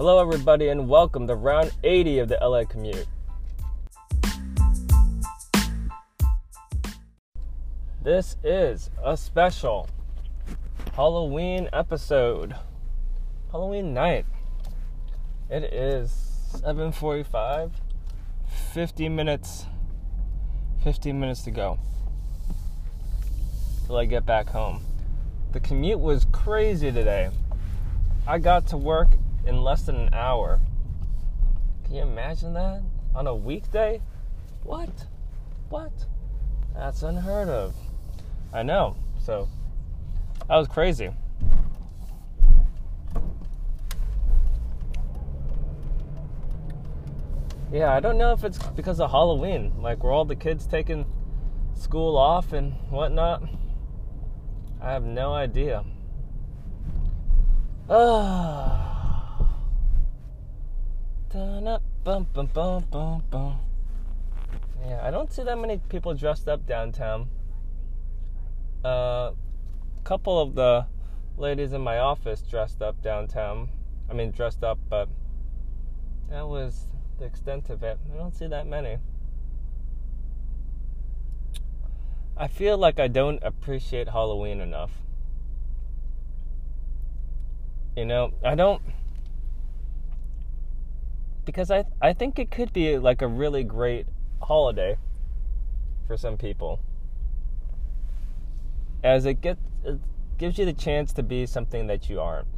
Hello, everybody, and welcome to round 80 of the LA commute. This is a special Halloween episode. Halloween night. It is 7:45. 50 minutes 15 minutes to go till I get back home. The commute was crazy today. I got to work in less than an hour. Can you imagine that? On a weekday? What? What? That's unheard of. I know. So, that was crazy. Yeah, I don't know if it's because of Halloween. Like, were all the kids taking school off and whatnot? I have no idea. Ah. Yeah, I don't see that many people dressed up downtown. A uh, couple of the ladies in my office dressed up downtown. I mean, dressed up, but that was the extent of it. I don't see that many. I feel like I don't appreciate Halloween enough. You know, I don't because I I think it could be like a really great holiday for some people. As it gets it gives you the chance to be something that you aren't.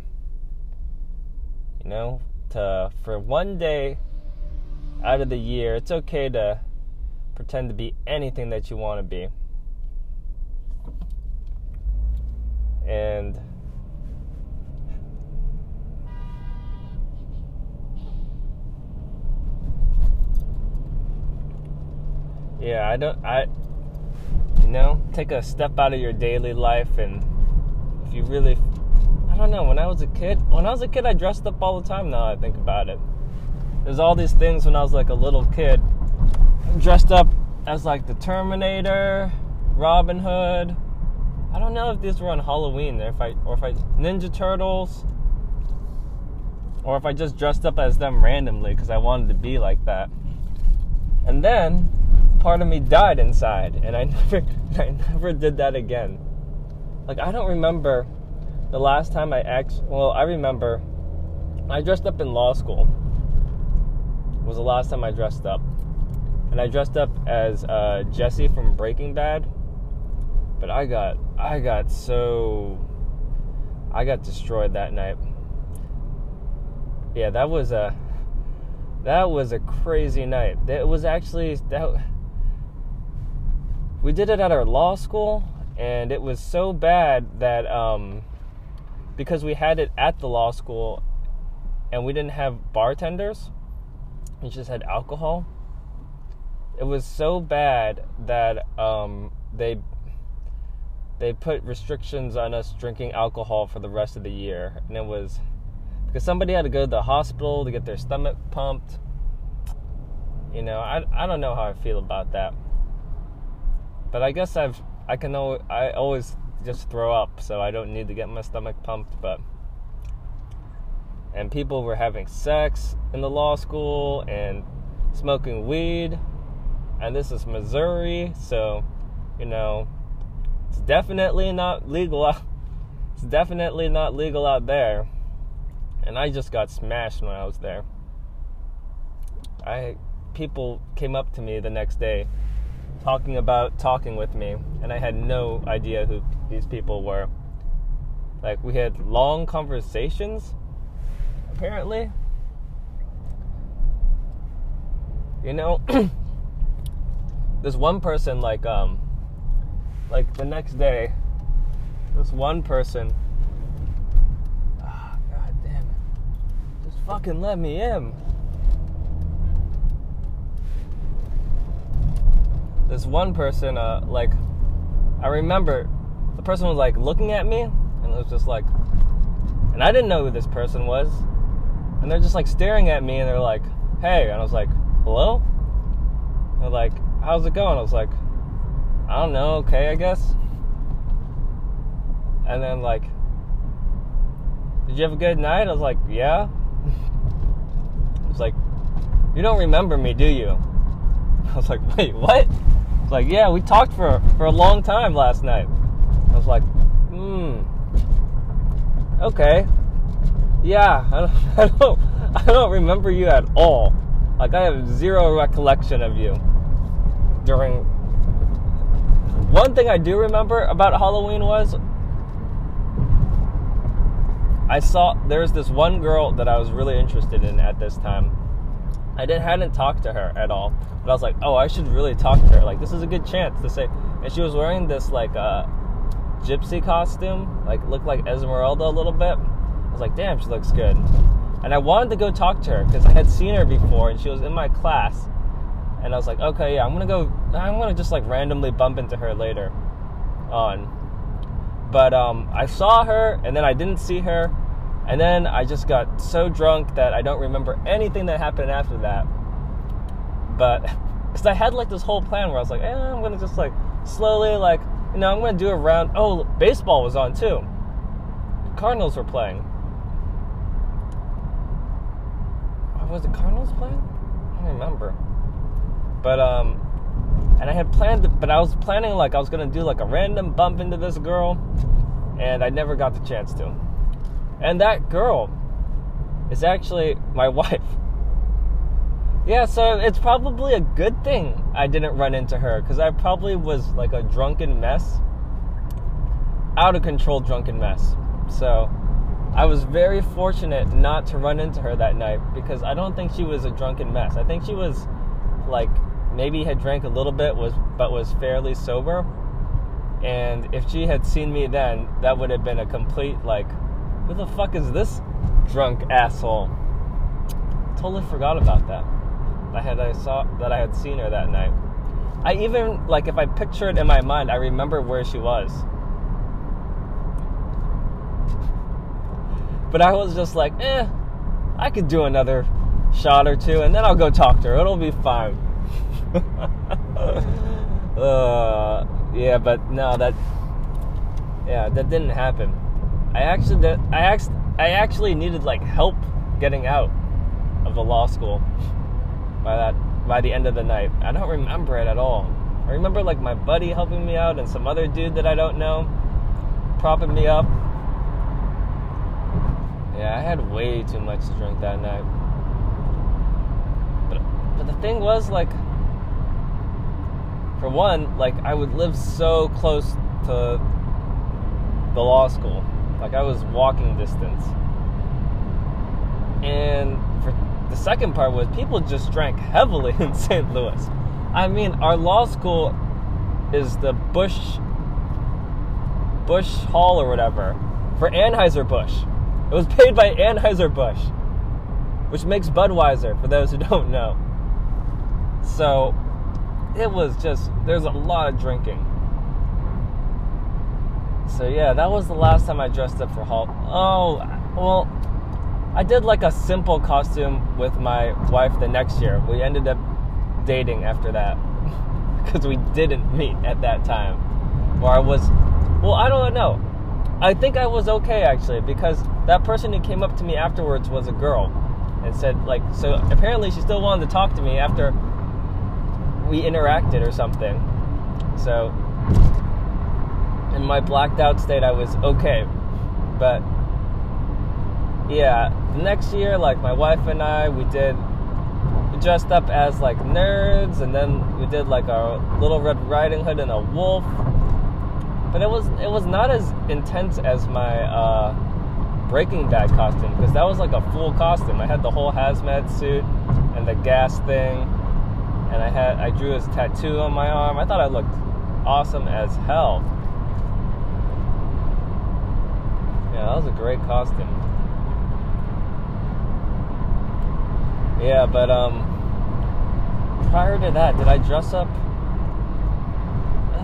You know, to for one day out of the year, it's okay to pretend to be anything that you want to be. And yeah, I don't, I, you know, take a step out of your daily life and if you really, I don't know, when I was a kid, when I was a kid, I dressed up all the time now I think about it there's all these things when I was like a little kid. dressed up as like the Terminator, Robin Hood. I don't know if these were on Halloween or if I or if I Ninja Turtles or if I just dressed up as them randomly because I wanted to be like that. And then part of me died inside and I never I never did that again. Like I don't remember the last time I actually well, I remember I dressed up in law school was the last time I dressed up. And I dressed up as uh, Jesse from Breaking Bad. But I got I got so I got destroyed that night. Yeah, that was a that was a crazy night. It was actually that we did it at our law school and it was so bad that um, because we had it at the law school and we didn't have bartenders we just had alcohol. It was so bad that um, they they put restrictions on us drinking alcohol for the rest of the year, and it was because somebody had to go to the hospital to get their stomach pumped. You know, I I don't know how I feel about that, but I guess I've I can know I always just throw up, so I don't need to get my stomach pumped, but and people were having sex in the law school and smoking weed. And this is Missouri, so you know, it's definitely not legal. It's definitely not legal out there. And I just got smashed when I was there. I people came up to me the next day talking about talking with me and I had no idea who these people were. Like we had long conversations apparently. You know, this one person, like, um, like the next day, this one person, oh, god damn it, just fucking let me in. This one person, uh, like, I remember the person was like looking at me and it was just like, and I didn't know who this person was and they're just like staring at me and they're like, hey. And I was like, hello? They're like, how's it going? I was like, I don't know, okay, I guess. And then like, did you have a good night? I was like, yeah. It's like, You don't remember me, do you? I was like, Wait, what? Like, Yeah, we talked for, for a long time last night. I was like, Hmm. Okay. Yeah, I don't, I don't, I don't remember you at all. Like, I have zero recollection of you during. One thing I do remember about Halloween was I saw there's this one girl that I was really interested in at this time. I didn't hadn't talked to her at all, but I was like, oh, I should really talk to her. Like this is a good chance to say. And she was wearing this like uh, gypsy costume, like looked like Esmeralda a little bit. I was like, damn, she looks good. And I wanted to go talk to her because I had seen her before, and she was in my class. And I was like, okay, yeah, I'm gonna go. I'm gonna just like randomly bump into her later on. But um, I saw her, and then I didn't see her, and then I just got so drunk that I don't remember anything that happened after that. But because I had like this whole plan where I was like, eh, I'm gonna just like slowly like you know I'm gonna do a round. Oh, baseball was on too. The Cardinals were playing. Was the Cardinals playing? I don't remember. But um, and I had planned, but I was planning like I was gonna do like a random bump into this girl, and I never got the chance to. And that girl is actually my wife. Yeah, so it's probably a good thing I didn't run into her because I probably was like a drunken mess. Out of control drunken mess. So I was very fortunate not to run into her that night because I don't think she was a drunken mess. I think she was like maybe had drank a little bit was but was fairly sober. And if she had seen me then, that would have been a complete like who the fuck is this drunk asshole? Totally forgot about that. I had I saw that I had seen her that night. I even like if I picture it in my mind, I remember where she was. But I was just like, eh, I could do another shot or two, and then I'll go talk to her. It'll be fine. uh, yeah, but no, that yeah, that didn't happen. I actually I asked I actually needed like help getting out of the law school by that by the end of the night. I don't remember it at all. I remember like my buddy helping me out and some other dude that I don't know propping me up. Yeah, I had way too much to drink that night. But but the thing was like for one, like I would live so close to the law school. Like I was walking distance. And for the second part was people just drank heavily in St. Louis. I mean, our law school is the Busch Busch Hall or whatever for Anheuser-Busch. It was paid by Anheuser-Busch, which makes Budweiser for those who don't know. So, it was just there's a lot of drinking. So yeah, that was the last time I dressed up for Hall. Oh, well, I did like a simple costume with my wife the next year. We ended up dating after that because we didn't meet at that time. Or I was, well, I don't know. I think I was okay actually because that person who came up to me afterwards was a girl and said like so apparently she still wanted to talk to me after we interacted or something. So in my blacked out state, I was okay. But yeah, the next year, like my wife and I, we did we dressed up as like nerds, and then we did like our little Red Riding Hood and a wolf. But it was it was not as intense as my uh, Breaking Bad costume because that was like a full costume. I had the whole hazmat suit and the gas thing, and I had I drew his tattoo on my arm. I thought I looked awesome as hell. Yeah, that was a great costume. Yeah, but um, prior to that, did I dress up?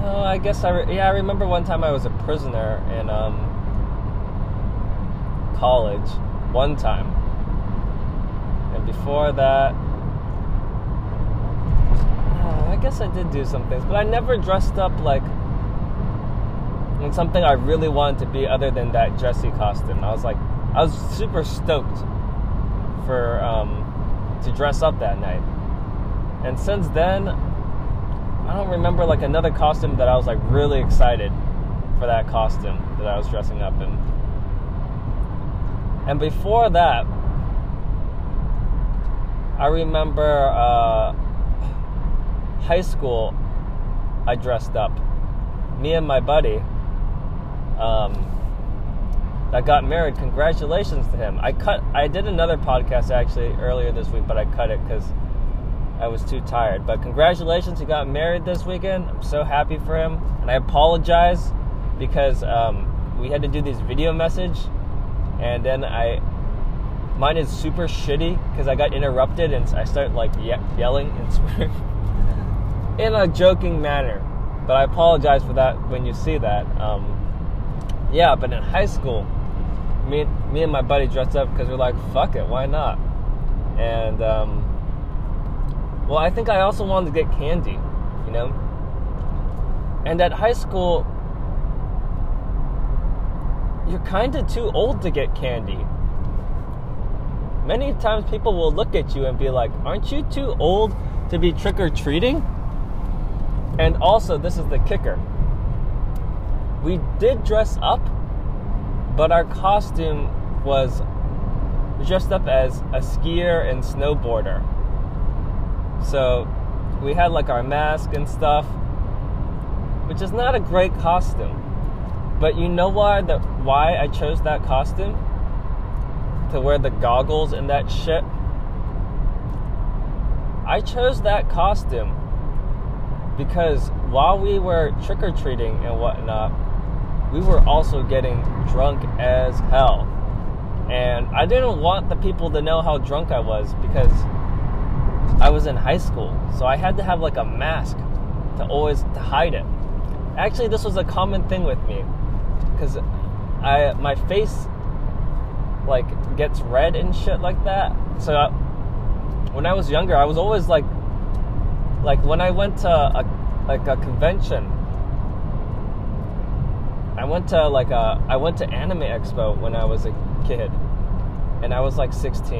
Oh, I guess I re- yeah I remember one time I was a prisoner in um college, one time, and before that, oh, I guess I did do some things, but I never dressed up like and something I really wanted to be other than that dressy costume. I was like, I was super stoked for um, to dress up that night. And since then, I don't remember like another costume that I was like really excited for that costume that I was dressing up in. And before that, I remember uh, high school, I dressed up. Me and my buddy um, that got married. Congratulations to him. I cut. I did another podcast actually earlier this week, but I cut it because I was too tired. But congratulations, he got married this weekend. I'm so happy for him, and I apologize because um, we had to do this video message, and then I mine is super shitty because I got interrupted and I start like ye- yelling and swearing in a joking manner. But I apologize for that when you see that. Um, yeah, but in high school, me, me and my buddy dressed up because we're like, fuck it, why not? And, um, well, I think I also wanted to get candy, you know? And at high school, you're kind of too old to get candy. Many times people will look at you and be like, aren't you too old to be trick or treating? And also, this is the kicker we did dress up, but our costume was dressed up as a skier and snowboarder. So we had like our mask and stuff, which is not a great costume. But you know why that why I chose that costume? To wear the goggles and that shit. I chose that costume because while we were trick or treating and whatnot, we were also getting drunk as hell. And I didn't want the people to know how drunk I was because I was in high school. So I had to have like a mask to always to hide it. Actually, this was a common thing with me cuz I my face like gets red and shit like that. So I, when I was younger, I was always like like when I went to a like a convention I went to like a I went to Anime Expo when I was a kid, and I was like 16,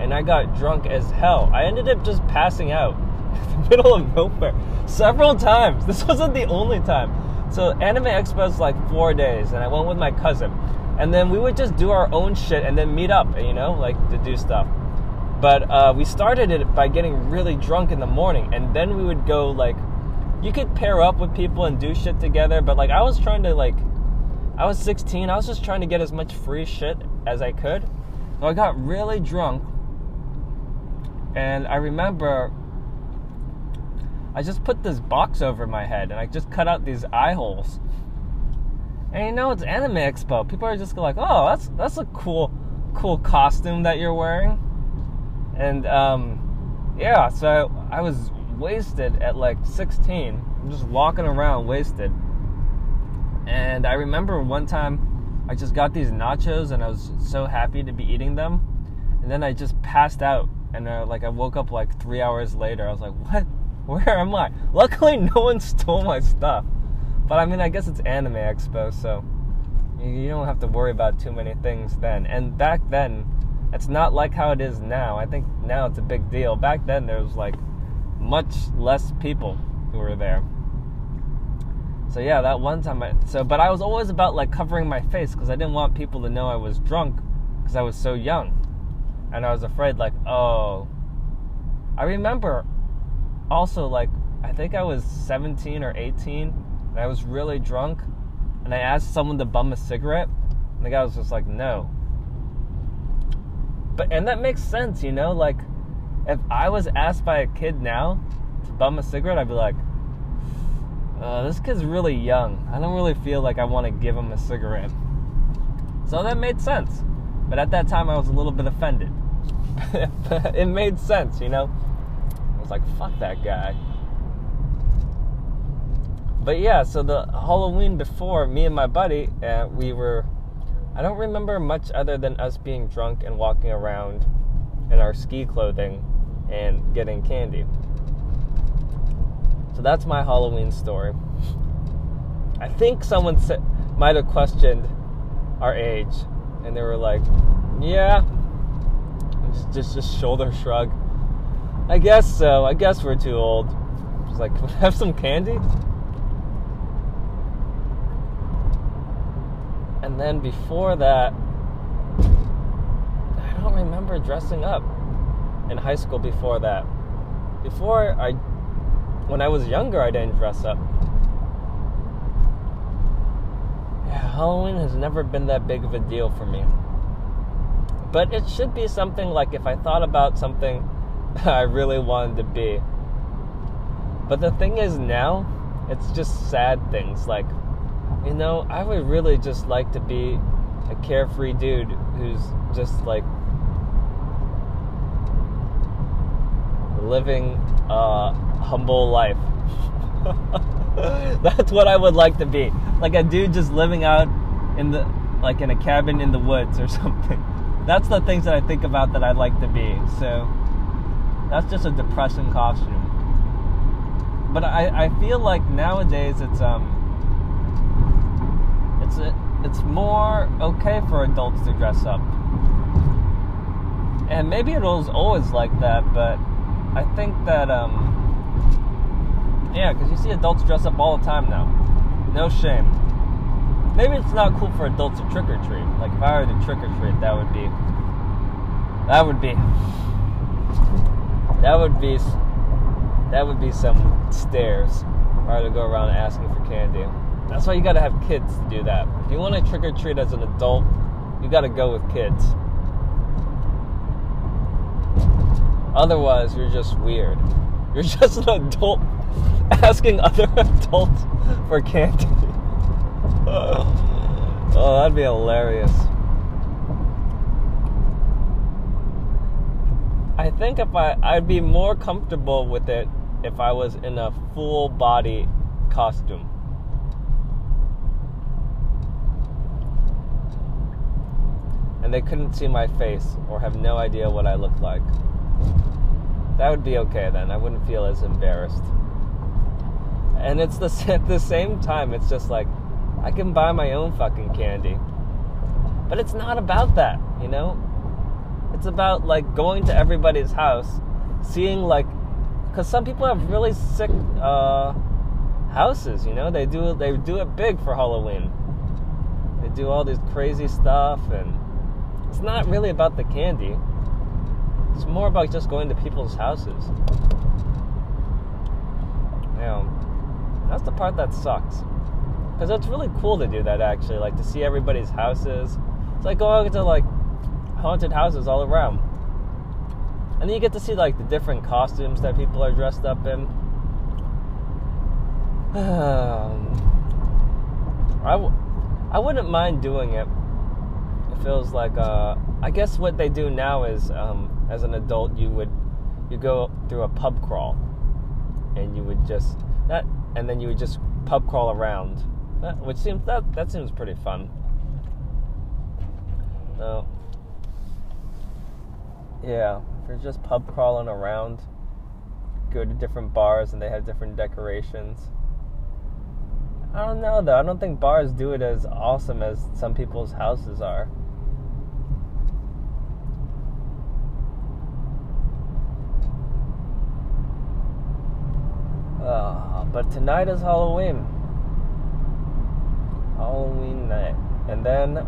and I got drunk as hell. I ended up just passing out in the middle of nowhere several times. This wasn't the only time. So Anime Expo is like four days, and I went with my cousin, and then we would just do our own shit and then meet up, you know, like to do stuff. But uh, we started it by getting really drunk in the morning, and then we would go like you could pair up with people and do shit together, but like I was trying to like I was 16, I was just trying to get as much free shit as I could. So I got really drunk. And I remember I just put this box over my head and I just cut out these eye holes. And you know it's Anime Expo. People are just like, "Oh, that's that's a cool cool costume that you're wearing." And um yeah, so I was wasted at like 16, just walking around wasted. And I remember one time I just got these nachos and I was so happy to be eating them. And then I just passed out. And uh, like I woke up like three hours later. I was like, what? Where am I? Luckily, no one stole my stuff. But I mean, I guess it's Anime Expo, so you don't have to worry about too many things then. And back then, it's not like how it is now. I think now it's a big deal. Back then, there was like much less people who were there. So yeah, that one time I so but I was always about like covering my face because I didn't want people to know I was drunk because I was so young. And I was afraid like, oh I remember also like I think I was 17 or 18 and I was really drunk and I asked someone to bum a cigarette and the guy was just like, "No." But and that makes sense, you know, like if I was asked by a kid now to bum a cigarette, I'd be like, uh, this kid's really young. I don't really feel like I want to give him a cigarette. So that made sense. But at that time, I was a little bit offended. it made sense, you know? I was like, fuck that guy. But yeah, so the Halloween before, me and my buddy, uh, we were. I don't remember much other than us being drunk and walking around in our ski clothing and getting candy. So that's my Halloween story. I think someone might have questioned our age, and they were like, "Yeah," just just, just shoulder shrug. I guess so. I guess we're too old. She's like, have some candy? And then before that, I don't remember dressing up in high school before that. Before I, when I was younger, I didn't dress up. Yeah, Halloween has never been that big of a deal for me. But it should be something like if I thought about something I really wanted to be. But the thing is now, it's just sad things like, you know, I would really just like to be a carefree dude who's just like living a humble life. That's what I would like to be. Like a dude just living out in the like in a cabin in the woods or something. That's the things that I think about that I'd like to be. So that's just a depressing costume. But I, I feel like nowadays it's um it's a, it's more okay for adults to dress up. And maybe it was always like that, but I think that um yeah, because you see adults dress up all the time now. No shame. Maybe it's not cool for adults to trick or treat. Like if I were to trick or treat, that would be that would be that would be that would be some stares. Or to go around asking for candy. That's why you gotta have kids to do that. If you want to trick or treat as an adult, you gotta go with kids. Otherwise, you're just weird. You're just an adult asking other adults for candy. oh, that'd be hilarious. I think if I I'd be more comfortable with it if I was in a full body costume. And they couldn't see my face or have no idea what I looked like. That would be okay then. I wouldn't feel as embarrassed. And it's the at the same time it's just like I can buy my own fucking candy. But it's not about that, you know? It's about like going to everybody's house, seeing like because some people have really sick uh, houses. You know, they do they do it big for Halloween. They do all this crazy stuff, and it's not really about the candy. It's more about just going to people's houses. Yeah, that's the part that sucks. Because it's really cool to do that, actually. Like to see everybody's houses. It's like going to like haunted houses all around. And then you get to see like the different costumes that people are dressed up in. Um, I, w- I wouldn't mind doing it. It feels like uh, I guess what they do now is um, as an adult you would you go through a pub crawl and you would just that and then you would just pub crawl around, that, which seems that that seems pretty fun. So yeah, if you're just pub crawling around, go to different bars and they have different decorations. I don't know though. I don't think bars do it as awesome as some people's houses are. Uh, but tonight is Halloween. Halloween night. And then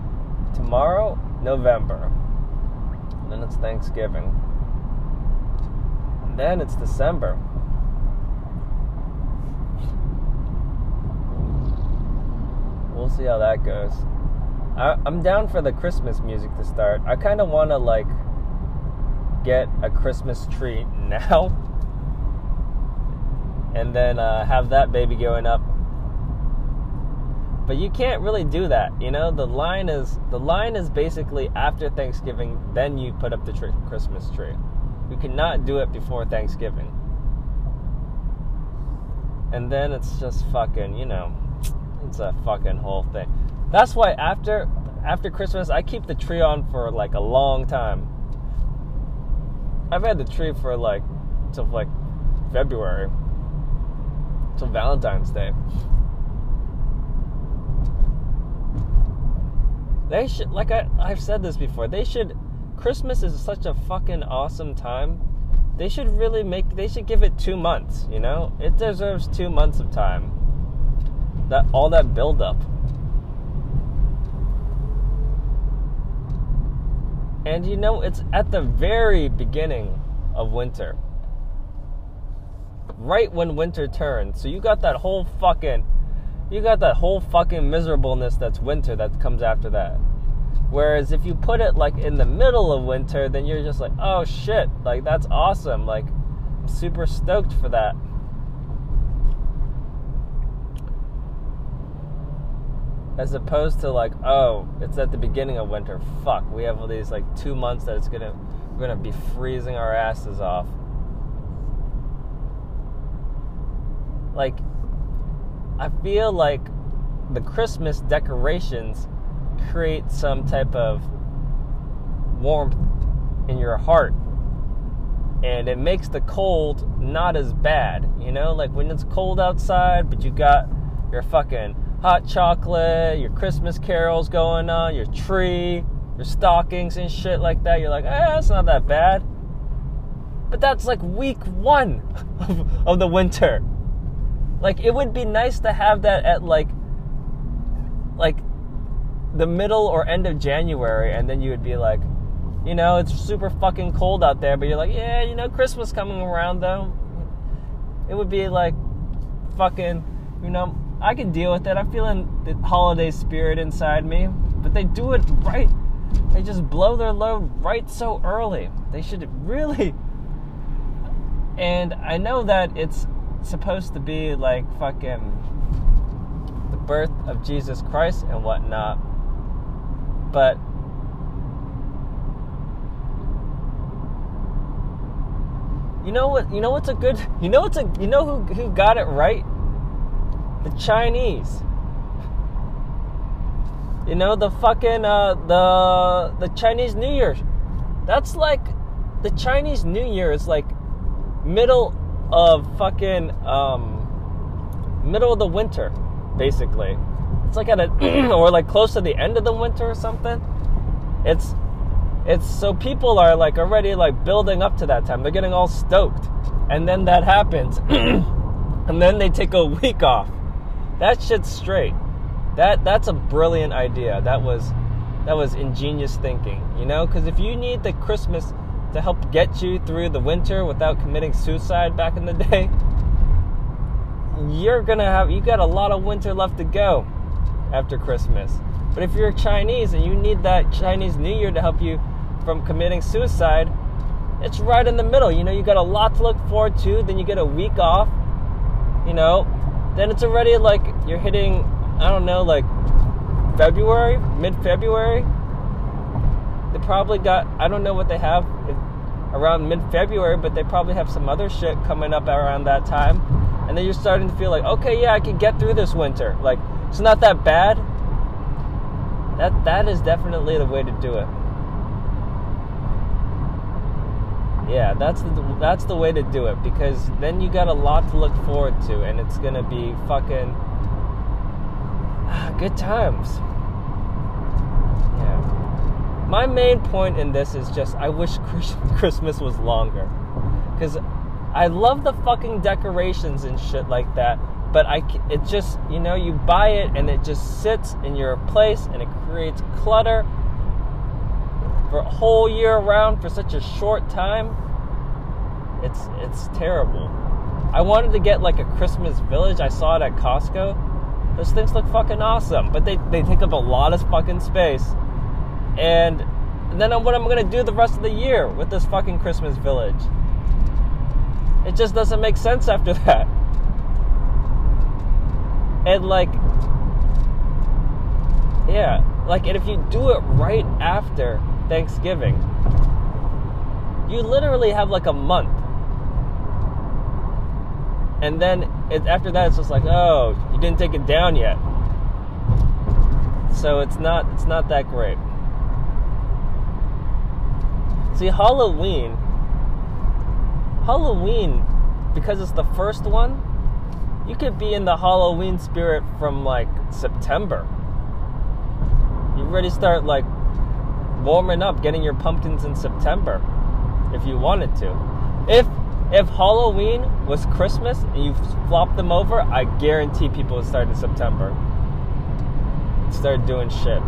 tomorrow, November. And then it's Thanksgiving. And then it's December. We'll see how that goes. I, I'm down for the Christmas music to start. I kind of want to like get a Christmas tree now and then uh, have that baby going up. But you can't really do that, you know. The line is the line is basically after Thanksgiving, then you put up the tree, Christmas tree. You cannot do it before Thanksgiving, and then it's just fucking, you know, it's a fucking whole thing. That's why after after Christmas, I keep the tree on for like a long time. I've had the tree for like till like February till Valentine's Day. They should, like I, I've said this before, they should. Christmas is such a fucking awesome time. they should really make they should give it two months you know it deserves two months of time that all that build up and you know it's at the very beginning of winter right when winter turns so you got that whole fucking you got that whole fucking miserableness that's winter that comes after that Whereas if you put it like in the middle of winter, then you're just like, oh shit, like that's awesome. Like, I'm super stoked for that. As opposed to like, oh, it's at the beginning of winter. Fuck, we have all these like two months that it's gonna we're gonna be freezing our asses off. Like, I feel like the Christmas decorations create some type of warmth in your heart. And it makes the cold not as bad you know? Like when it's cold outside but you got your fucking hot chocolate your christmas carols going on your tree your stockings and shit like that you're like eh, it's not that bad. But that's like week one of, of the winter like it would be nice to have that at like like the middle or end of January, and then you would be like, you know, it's super fucking cold out there, but you're like, yeah, you know, Christmas coming around though. It would be like fucking, you know, I can deal with it. I'm feeling the holiday spirit inside me, but they do it right. They just blow their load right so early. They should really. And I know that it's supposed to be like fucking the birth of Jesus Christ and whatnot but you know what? You know what's a good? You know what's a? You know who who got it right? The Chinese. You know the fucking uh, the the Chinese New Year. That's like the Chinese New Year is like middle of fucking um, middle of the winter, basically it's like at a or like close to the end of the winter or something. It's it's so people are like already like building up to that time. They're getting all stoked. And then that happens. and then they take a week off. That shit's straight. That that's a brilliant idea. That was that was ingenious thinking, you know? Cuz if you need the Christmas to help get you through the winter without committing suicide back in the day, you're to have you got a lot of winter left to go after Christmas. But if you're Chinese and you need that Chinese New Year to help you from committing suicide, it's right in the middle. You know, you got a lot to look forward to, then you get a week off, you know, then it's already like you're hitting, I don't know, like February, mid February. They probably got, I don't know what they have around mid February, but they probably have some other shit coming up around that time. And then you're starting to feel like, okay, yeah, I can get through this winter. Like, it's not that bad. That that is definitely the way to do it. Yeah, that's the that's the way to do it because then you got a lot to look forward to, and it's gonna be fucking good times. My main point in this is just I wish Christmas was longer, because I love the fucking decorations and shit like that but I, it just, you know, you buy it and it just sits in your place and it creates clutter for a whole year around for such a short time. It's, it's terrible. I wanted to get like a Christmas village. I saw it at Costco. Those things look fucking awesome, but they, they take up a lot of fucking space. And, then what I'm gonna do the rest of the year with this fucking Christmas village? It just doesn't make sense after that. And like, yeah, like, and if you do it right after Thanksgiving, you literally have like a month. And then it, after that, it's just like, oh, you didn't take it down yet. So it's not it's not that great. See, Halloween, Halloween, because it's the first one, you could be in the Halloween spirit from like September. You already start like warming up, getting your pumpkins in September if you wanted to. If if Halloween was Christmas and you flopped them over, I guarantee people would start in September. Start doing shit.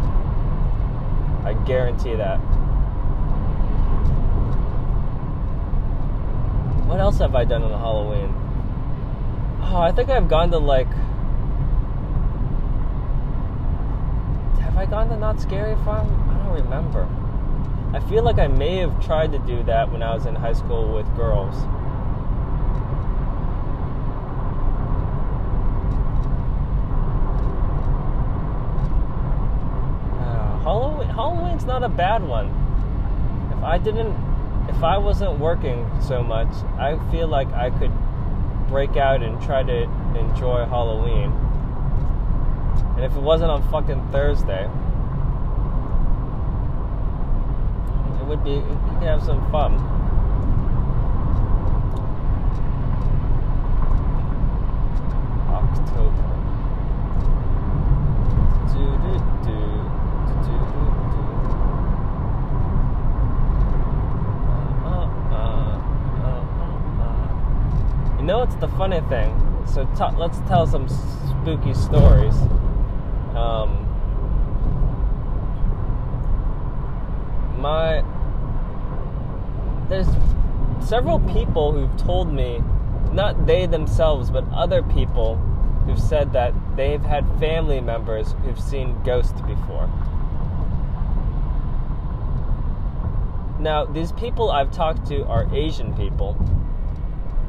I guarantee that. What else have I done on Halloween? Oh, I think I've gone to like. Have I gone to Knott's Scary Farm? I don't remember. I feel like I may have tried to do that when I was in high school with girls. Uh, Halloween, Halloween's not a bad one. If I didn't, if I wasn't working so much, I feel like I could break out and try to enjoy Halloween. And if it wasn't on fucking Thursday, it would be, you could have some fun. October. Do-do-do, do-do-do-do. Uh, uh, uh, uh. You know what's the funny thing? So t- let's tell some spooky stories. Um, my there's several people who've told me, not they themselves, but other people who've said that they've had family members who've seen ghosts before. Now, these people I've talked to are Asian people.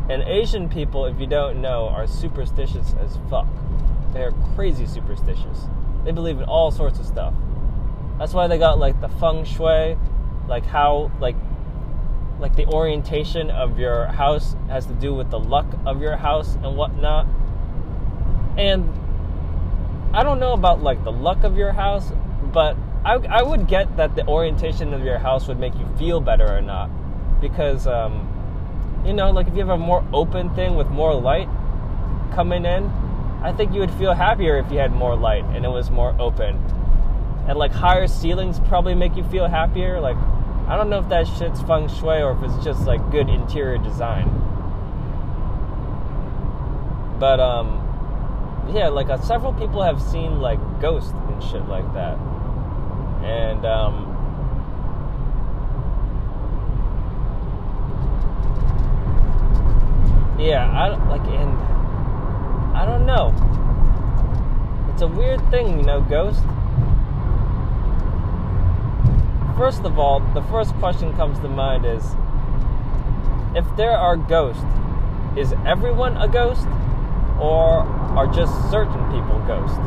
And Asian people, if you don't know, are superstitious as fuck. They are crazy superstitious. They believe in all sorts of stuff. That's why they got like the feng shui, like how like like the orientation of your house has to do with the luck of your house and whatnot. And I don't know about like the luck of your house, but I, I would get that the orientation of your house would make you feel better or not. Because, um, you know, like if you have a more open thing with more light coming in, I think you would feel happier if you had more light and it was more open. And like higher ceilings probably make you feel happier. Like, I don't know if that shit's feng shui or if it's just like good interior design. But, um, yeah, like uh, several people have seen like ghosts and shit like that, and um, yeah, I like and I don't know. It's a weird thing, you know, ghost. First of all, the first question comes to mind is if there are ghosts, is everyone a ghost? Or are just certain people ghosts?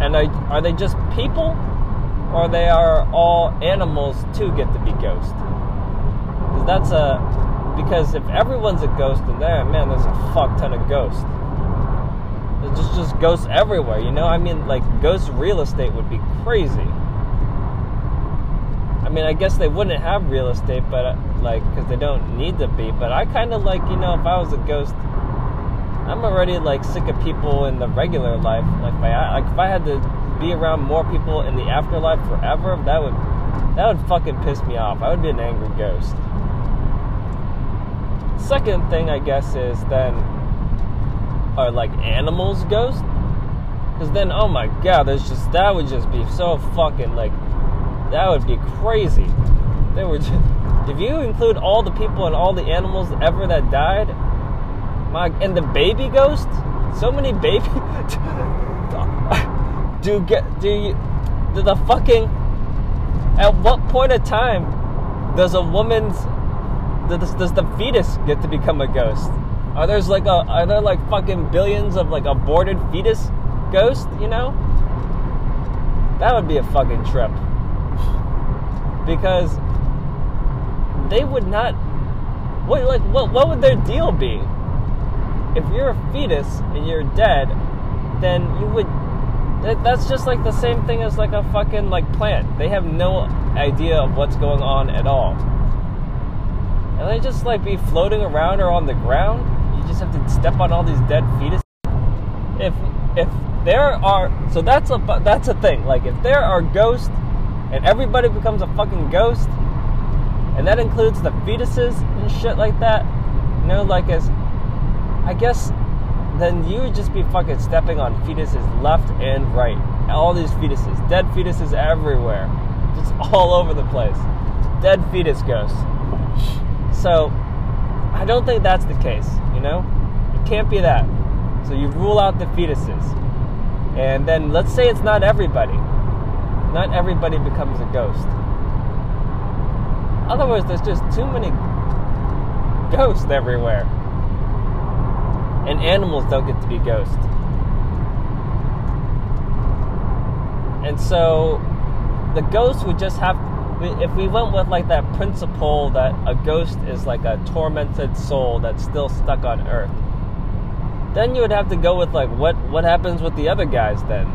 And are, are they just people? Or they are all animals too get to be ghosts? Because that's a because if everyone's a ghost in there, man, there's a fuck ton of ghosts. There's just just ghosts everywhere, you know? I mean like ghost real estate would be crazy. I mean, I guess they wouldn't have real estate, but uh, like, because they don't need to be. But I kind of like, you know, if I was a ghost, I'm already like sick of people in the regular life. Like, I, like if I had to be around more people in the afterlife forever, that would that would fucking piss me off. I would be an angry ghost. Second thing, I guess, is then are like animals ghosts? Because then, oh my god, there's just that would just be so fucking like that would be crazy. They were just, if you include all the people and all the animals ever that died, my and the baby ghost, so many baby do get do you do the fucking at what point of time does a woman's does, does the fetus get to become a ghost? Are there's like a are there like fucking billions of like aborted fetus ghosts? you know? That would be a fucking trip because they would not what like what what would their deal be if you're a fetus and you're dead then you would that, that's just like the same thing as like a fucking like plant they have no idea of what's going on at all and they just like be floating around or on the ground you just have to step on all these dead fetuses. if if there are so that's a that's a thing like if there are ghosts and everybody becomes a fucking ghost and that includes the fetuses and shit like that. You know, like as I guess then you would just be fucking stepping on fetuses left and right. All these fetuses, dead fetuses everywhere, just all over the place. Dead fetus ghosts. So, I don't think that's the case, you know? It can't be that. So you rule out the fetuses. And then let's say it's not everybody. Not everybody becomes a ghost. Otherwise, there's just too many ghosts everywhere. And animals don't get to be ghosts. And so the ghost would just have if we went with like that principle that a ghost is like a tormented soul that's still stuck on earth then you would have to go with like what what happens with the other guys then?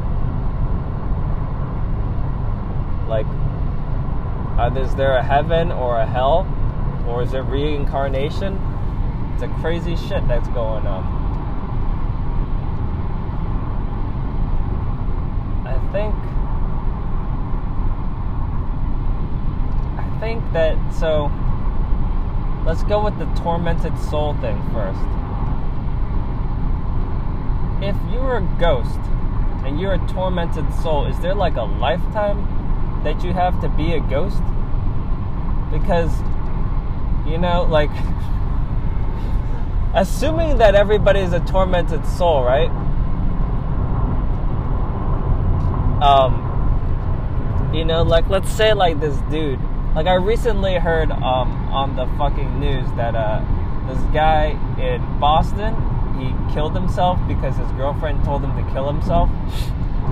Like uh, is there a heaven or a hell? Or is there reincarnation? It's a crazy shit that's going on. I think think that so let's go with the tormented soul thing first. If you're a ghost and you're a tormented soul, is there like a lifetime that you have to be a ghost? Because you know, like assuming that everybody's a tormented soul, right? Um you know, like let's say like this dude like I recently heard um, on the fucking news that uh, this guy in Boston he killed himself because his girlfriend told him to kill himself,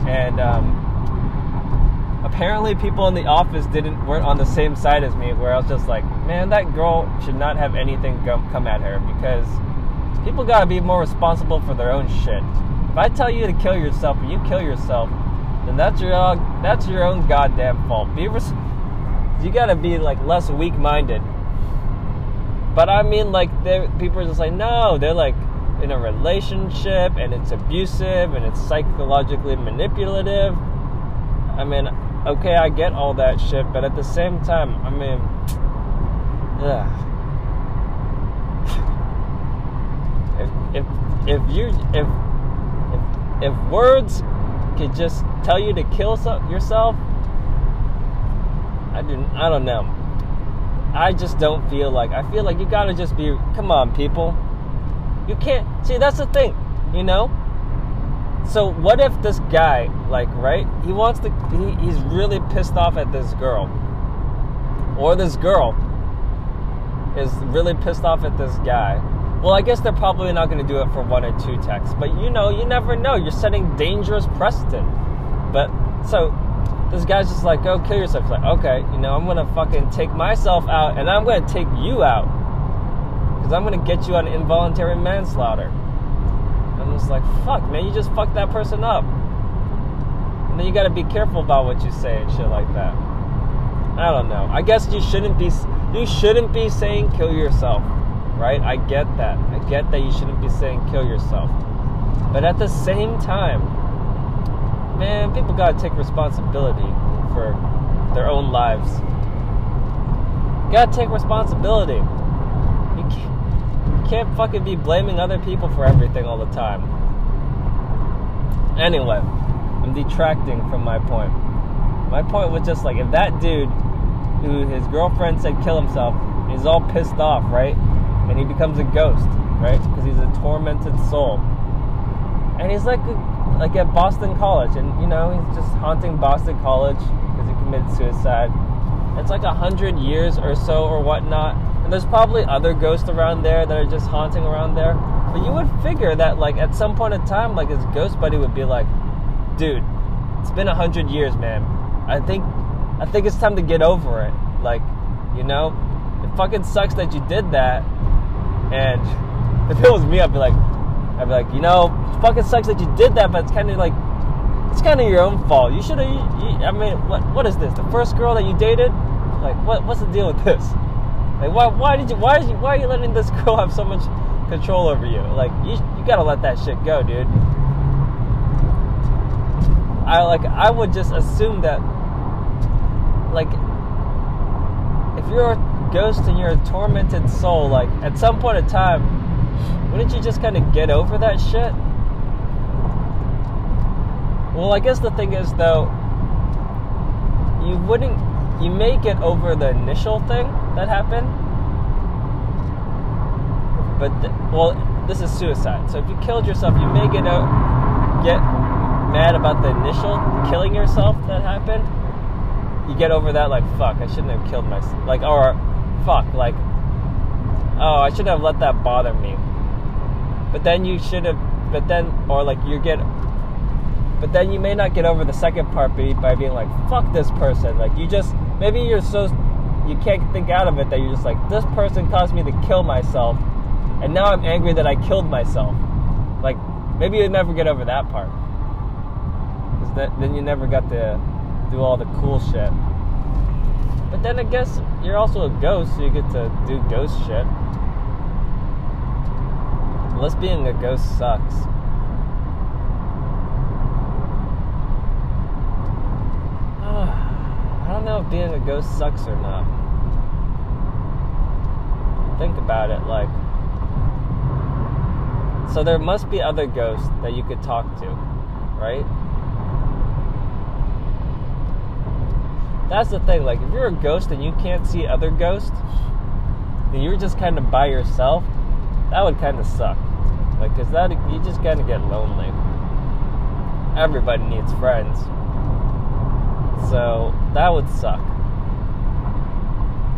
and um, apparently people in the office didn't weren't on the same side as me. Where I was just like, man, that girl should not have anything come at her because people gotta be more responsible for their own shit. If I tell you to kill yourself and you kill yourself, then that's your own, that's your own goddamn fault. Be res- you gotta be like less weak minded. But I mean, like, people are just like, no, they're like in a relationship and it's abusive and it's psychologically manipulative. I mean, okay, I get all that shit, but at the same time, I mean, yeah. If, if, if you, if, if, if words could just tell you to kill yourself, I didn't. I don't know. I just don't feel like. I feel like you gotta just be. Come on, people. You can't. See, that's the thing. You know. So what if this guy, like, right? He wants to. He, he's really pissed off at this girl, or this girl is really pissed off at this guy. Well, I guess they're probably not going to do it for one or two texts, but you know, you never know. You're setting dangerous precedent. But so this guy's just like, go kill yourself. Like, okay, you know, I'm gonna fucking take myself out and I'm gonna take you out. Because I'm gonna get you on involuntary manslaughter. I'm just like, fuck, man, you just fucked that person up. And then you gotta be careful about what you say and shit like that. I don't know. I guess you shouldn't be you shouldn't be saying kill yourself, right? I get that. I get that you shouldn't be saying kill yourself. But at the same time, man, people gotta take responsibility for their own lives. You gotta take responsibility. You can't, you can't fucking be blaming other people for everything all the time. Anyway, I'm detracting from my point. My point was just like if that dude who his girlfriend said kill himself, he's all pissed off, right? And he becomes a ghost, right? Because he's a tormented soul. And he's like like at Boston College, and you know he's just haunting Boston College because he committed suicide. It's like a hundred years or so or whatnot, and there's probably other ghosts around there that are just haunting around there. But you would figure that like at some point in time, like his ghost buddy would be like, "Dude, it's been a hundred years, man. I think, I think it's time to get over it. Like, you know, it fucking sucks that you did that. And if it was me, I'd be like, I'd be like, you know, fucking sucks that you did that, but it's kind of like, it's kind of your own fault. You should have. I mean, what what is this? The first girl that you dated? Like, what what's the deal with this? Like, why why did you why is you, why are you letting this girl have so much control over you? Like, you you gotta let that shit go, dude. I like I would just assume that, like, if you're a ghost and you're a tormented soul, like at some point in time, wouldn't you just kind of get over that shit? Well, I guess the thing is though, you wouldn't. You may get over the initial thing that happened, but th- well, this is suicide. So if you killed yourself, you may get out, get mad about the initial killing yourself that happened. You get over that, like fuck, I shouldn't have killed myself. Like or fuck, like oh, I shouldn't have let that bother me. But then you should have. But then, or like you get but then you may not get over the second part by being like, fuck this person. Like, you just, maybe you're so, you can't think out of it that you're just like, this person caused me to kill myself. And now I'm angry that I killed myself. Like, maybe you never get over that part. Because that, then you never got to do all the cool shit. But then I guess you're also a ghost, so you get to do ghost shit. Being a ghost sucks. I don't know if being a ghost sucks or not. Think about it, like. So there must be other ghosts that you could talk to, right? That's the thing, like, if you're a ghost and you can't see other ghosts, then you're just kind of by yourself, that would kind of suck. Like, cause that, you just of get lonely. Everybody needs friends. So that would suck.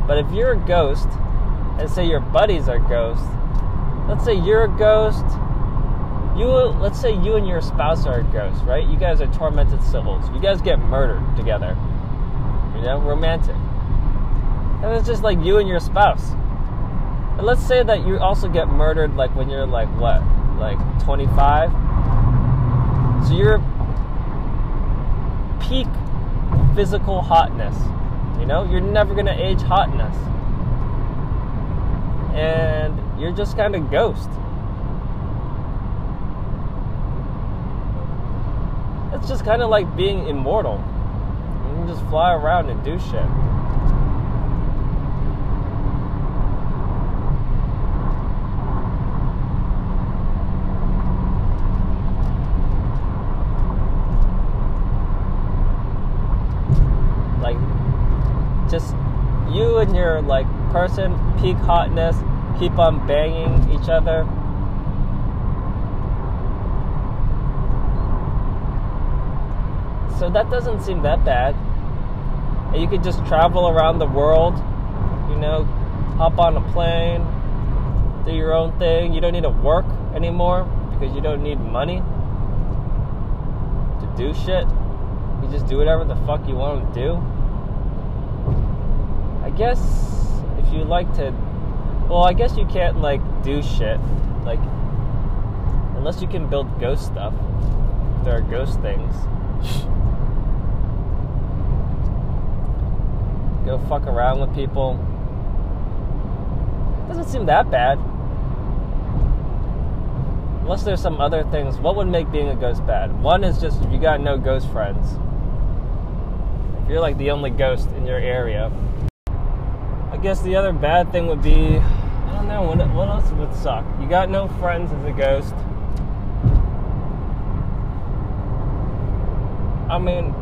But if you're a ghost, and say your buddies are ghosts, let's say you're a ghost, you let's say you and your spouse are a ghost, right? You guys are tormented souls. You guys get murdered together. You know, romantic. And it's just like you and your spouse. And let's say that you also get murdered like when you're like what? Like 25? So you're peak physical hotness. You know, you're never going to age hotness. And you're just kind of ghost. It's just kind of like being immortal. You can just fly around and do shit. Like, just you and your like person, peak hotness, keep on banging each other. So that doesn't seem that bad. And you could just travel around the world, you know, hop on a plane, do your own thing. You don't need to work anymore because you don't need money to do shit. You just do whatever the fuck you want to do. Guess if you like to, well, I guess you can't like do shit, like unless you can build ghost stuff. There are ghost things. Go fuck around with people. Doesn't seem that bad. Unless there's some other things. What would make being a ghost bad? One is just if you got no ghost friends. If you're like the only ghost in your area. I guess the other bad thing would be I don't know, what, what else would suck? You got no friends as a ghost. I mean,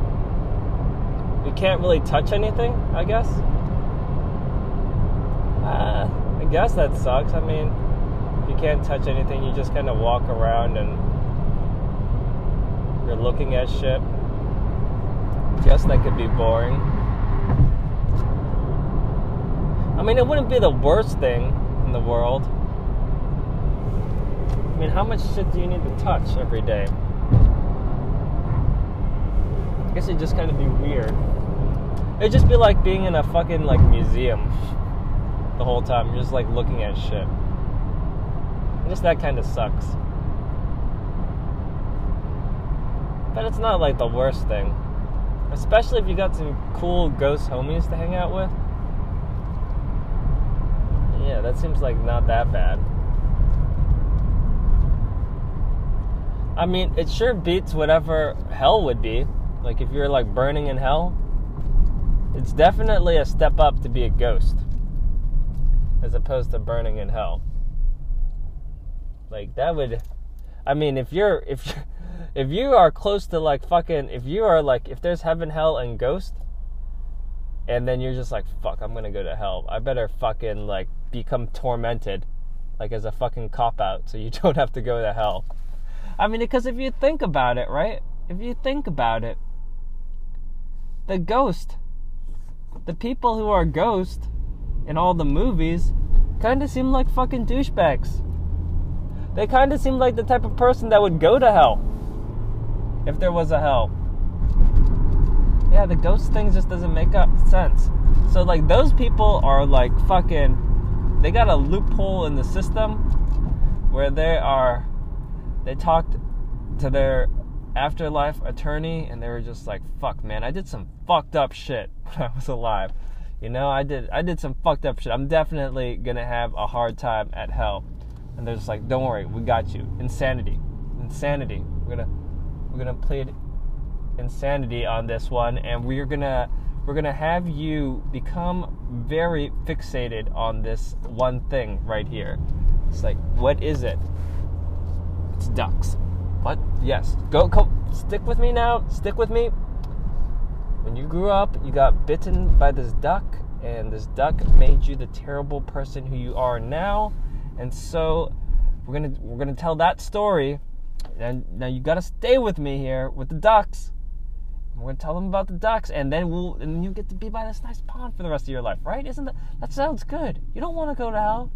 you can't really touch anything, I guess. Uh, I guess that sucks. I mean, you can't touch anything, you just kind of walk around and you're looking at shit. Guess that could be boring. I mean, it wouldn't be the worst thing in the world. I mean, how much shit do you need to touch every day? I guess it'd just kind of be weird. It'd just be like being in a fucking like museum the whole time. You're just like looking at shit. I guess that kind of sucks. But it's not like the worst thing. Especially if you got some cool ghost homies to hang out with. Yeah, that seems like not that bad. I mean, it sure beats whatever hell would be. Like if you're like burning in hell, it's definitely a step up to be a ghost. as opposed to burning in hell. Like that would I mean if you're if if you are close to like fucking if you are like if there's heaven, hell and ghost and then you're just like fuck, I'm to go to hell. I better fucking like become tormented like as a fucking cop out so you don't have to go to hell. I mean because if you think about it, right? If you think about it, the ghost the people who are ghost in all the movies kind of seem like fucking douchebags. They kind of seem like the type of person that would go to hell if there was a hell. Yeah, the ghost thing just doesn't make up sense. So like those people are like fucking they got a loophole in the system where they are they talked to their afterlife attorney and they were just like fuck man i did some fucked up shit when i was alive. You know i did i did some fucked up shit. I'm definitely gonna have a hard time at hell. And they're just like don't worry we got you. Insanity. Insanity. We're gonna we're gonna plead insanity on this one and we're gonna we're gonna have you become very fixated on this one thing right here it's like what is it it's ducks what? Yes. Go, go. Stick with me now. Stick with me. When you grew up, you got bitten by this duck, and this duck made you the terrible person who you are now. And so, we're gonna we're gonna tell that story. And now you gotta stay with me here with the ducks. We're gonna tell them about the ducks, and then we'll and you get to be by this nice pond for the rest of your life, right? Isn't that that sounds good? You don't want to go to hell.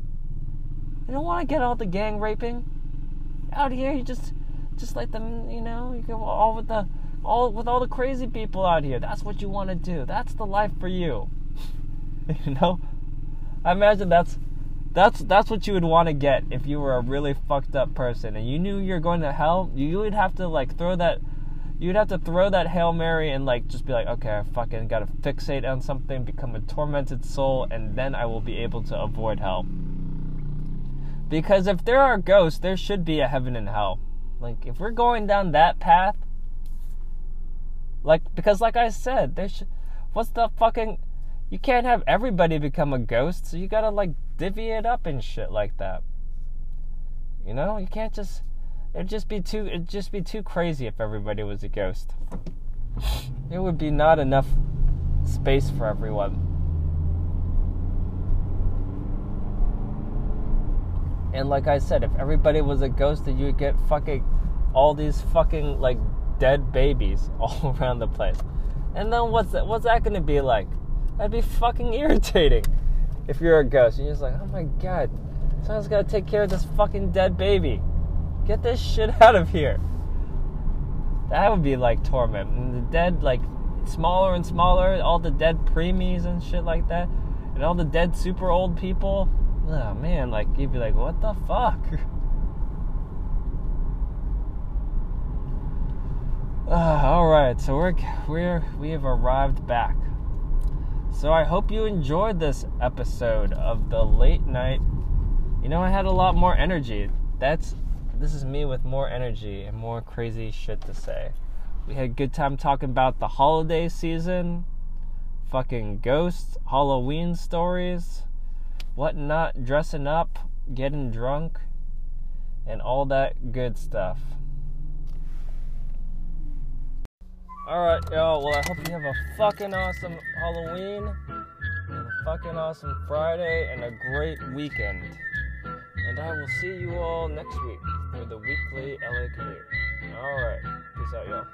You don't want to get all the gang raping. Out here, you just just let them, you know, you go all with the all with all the crazy people out here. That's what you want to do. That's the life for you. you know? I imagine that's that's that's what you would want to get if you were a really fucked up person and you knew you're going to hell. You would have to like throw that you'd have to throw that Hail Mary and like just be like, okay, I fucking gotta fixate on something, become a tormented soul, and then I will be able to avoid hell. Because if there are ghosts, there should be a heaven and hell. Like if we're going down that path, like because like I said, there's what's the fucking you can't have everybody become a ghost, so you gotta like divvy it up and shit like that. You know, you can't just it'd just be too it'd just be too crazy if everybody was a ghost. it would be not enough space for everyone. And like I said, if everybody was a ghost, then you would get fucking all these fucking like dead babies all around the place. And then what's that? What's that gonna be like? That'd be fucking irritating. If you're a ghost, you're just like, oh my god, someone's gotta take care of this fucking dead baby. Get this shit out of here. That would be like torment. And the dead, like smaller and smaller, all the dead preemies and shit like that, and all the dead super old people oh man, like you'd be like, what the fuck? Uh, all right, so we're we're we have arrived back. So I hope you enjoyed this episode of the late night. You know, I had a lot more energy. That's this is me with more energy and more crazy shit to say. We had a good time talking about the holiday season, fucking ghosts, Halloween stories whatnot, dressing up, getting drunk, and all that good stuff. Alright, y'all. Well, I hope you have a fucking awesome Halloween, and a fucking awesome Friday, and a great weekend. And I will see you all next week for the weekly LA Commute. Alright. Peace out, y'all.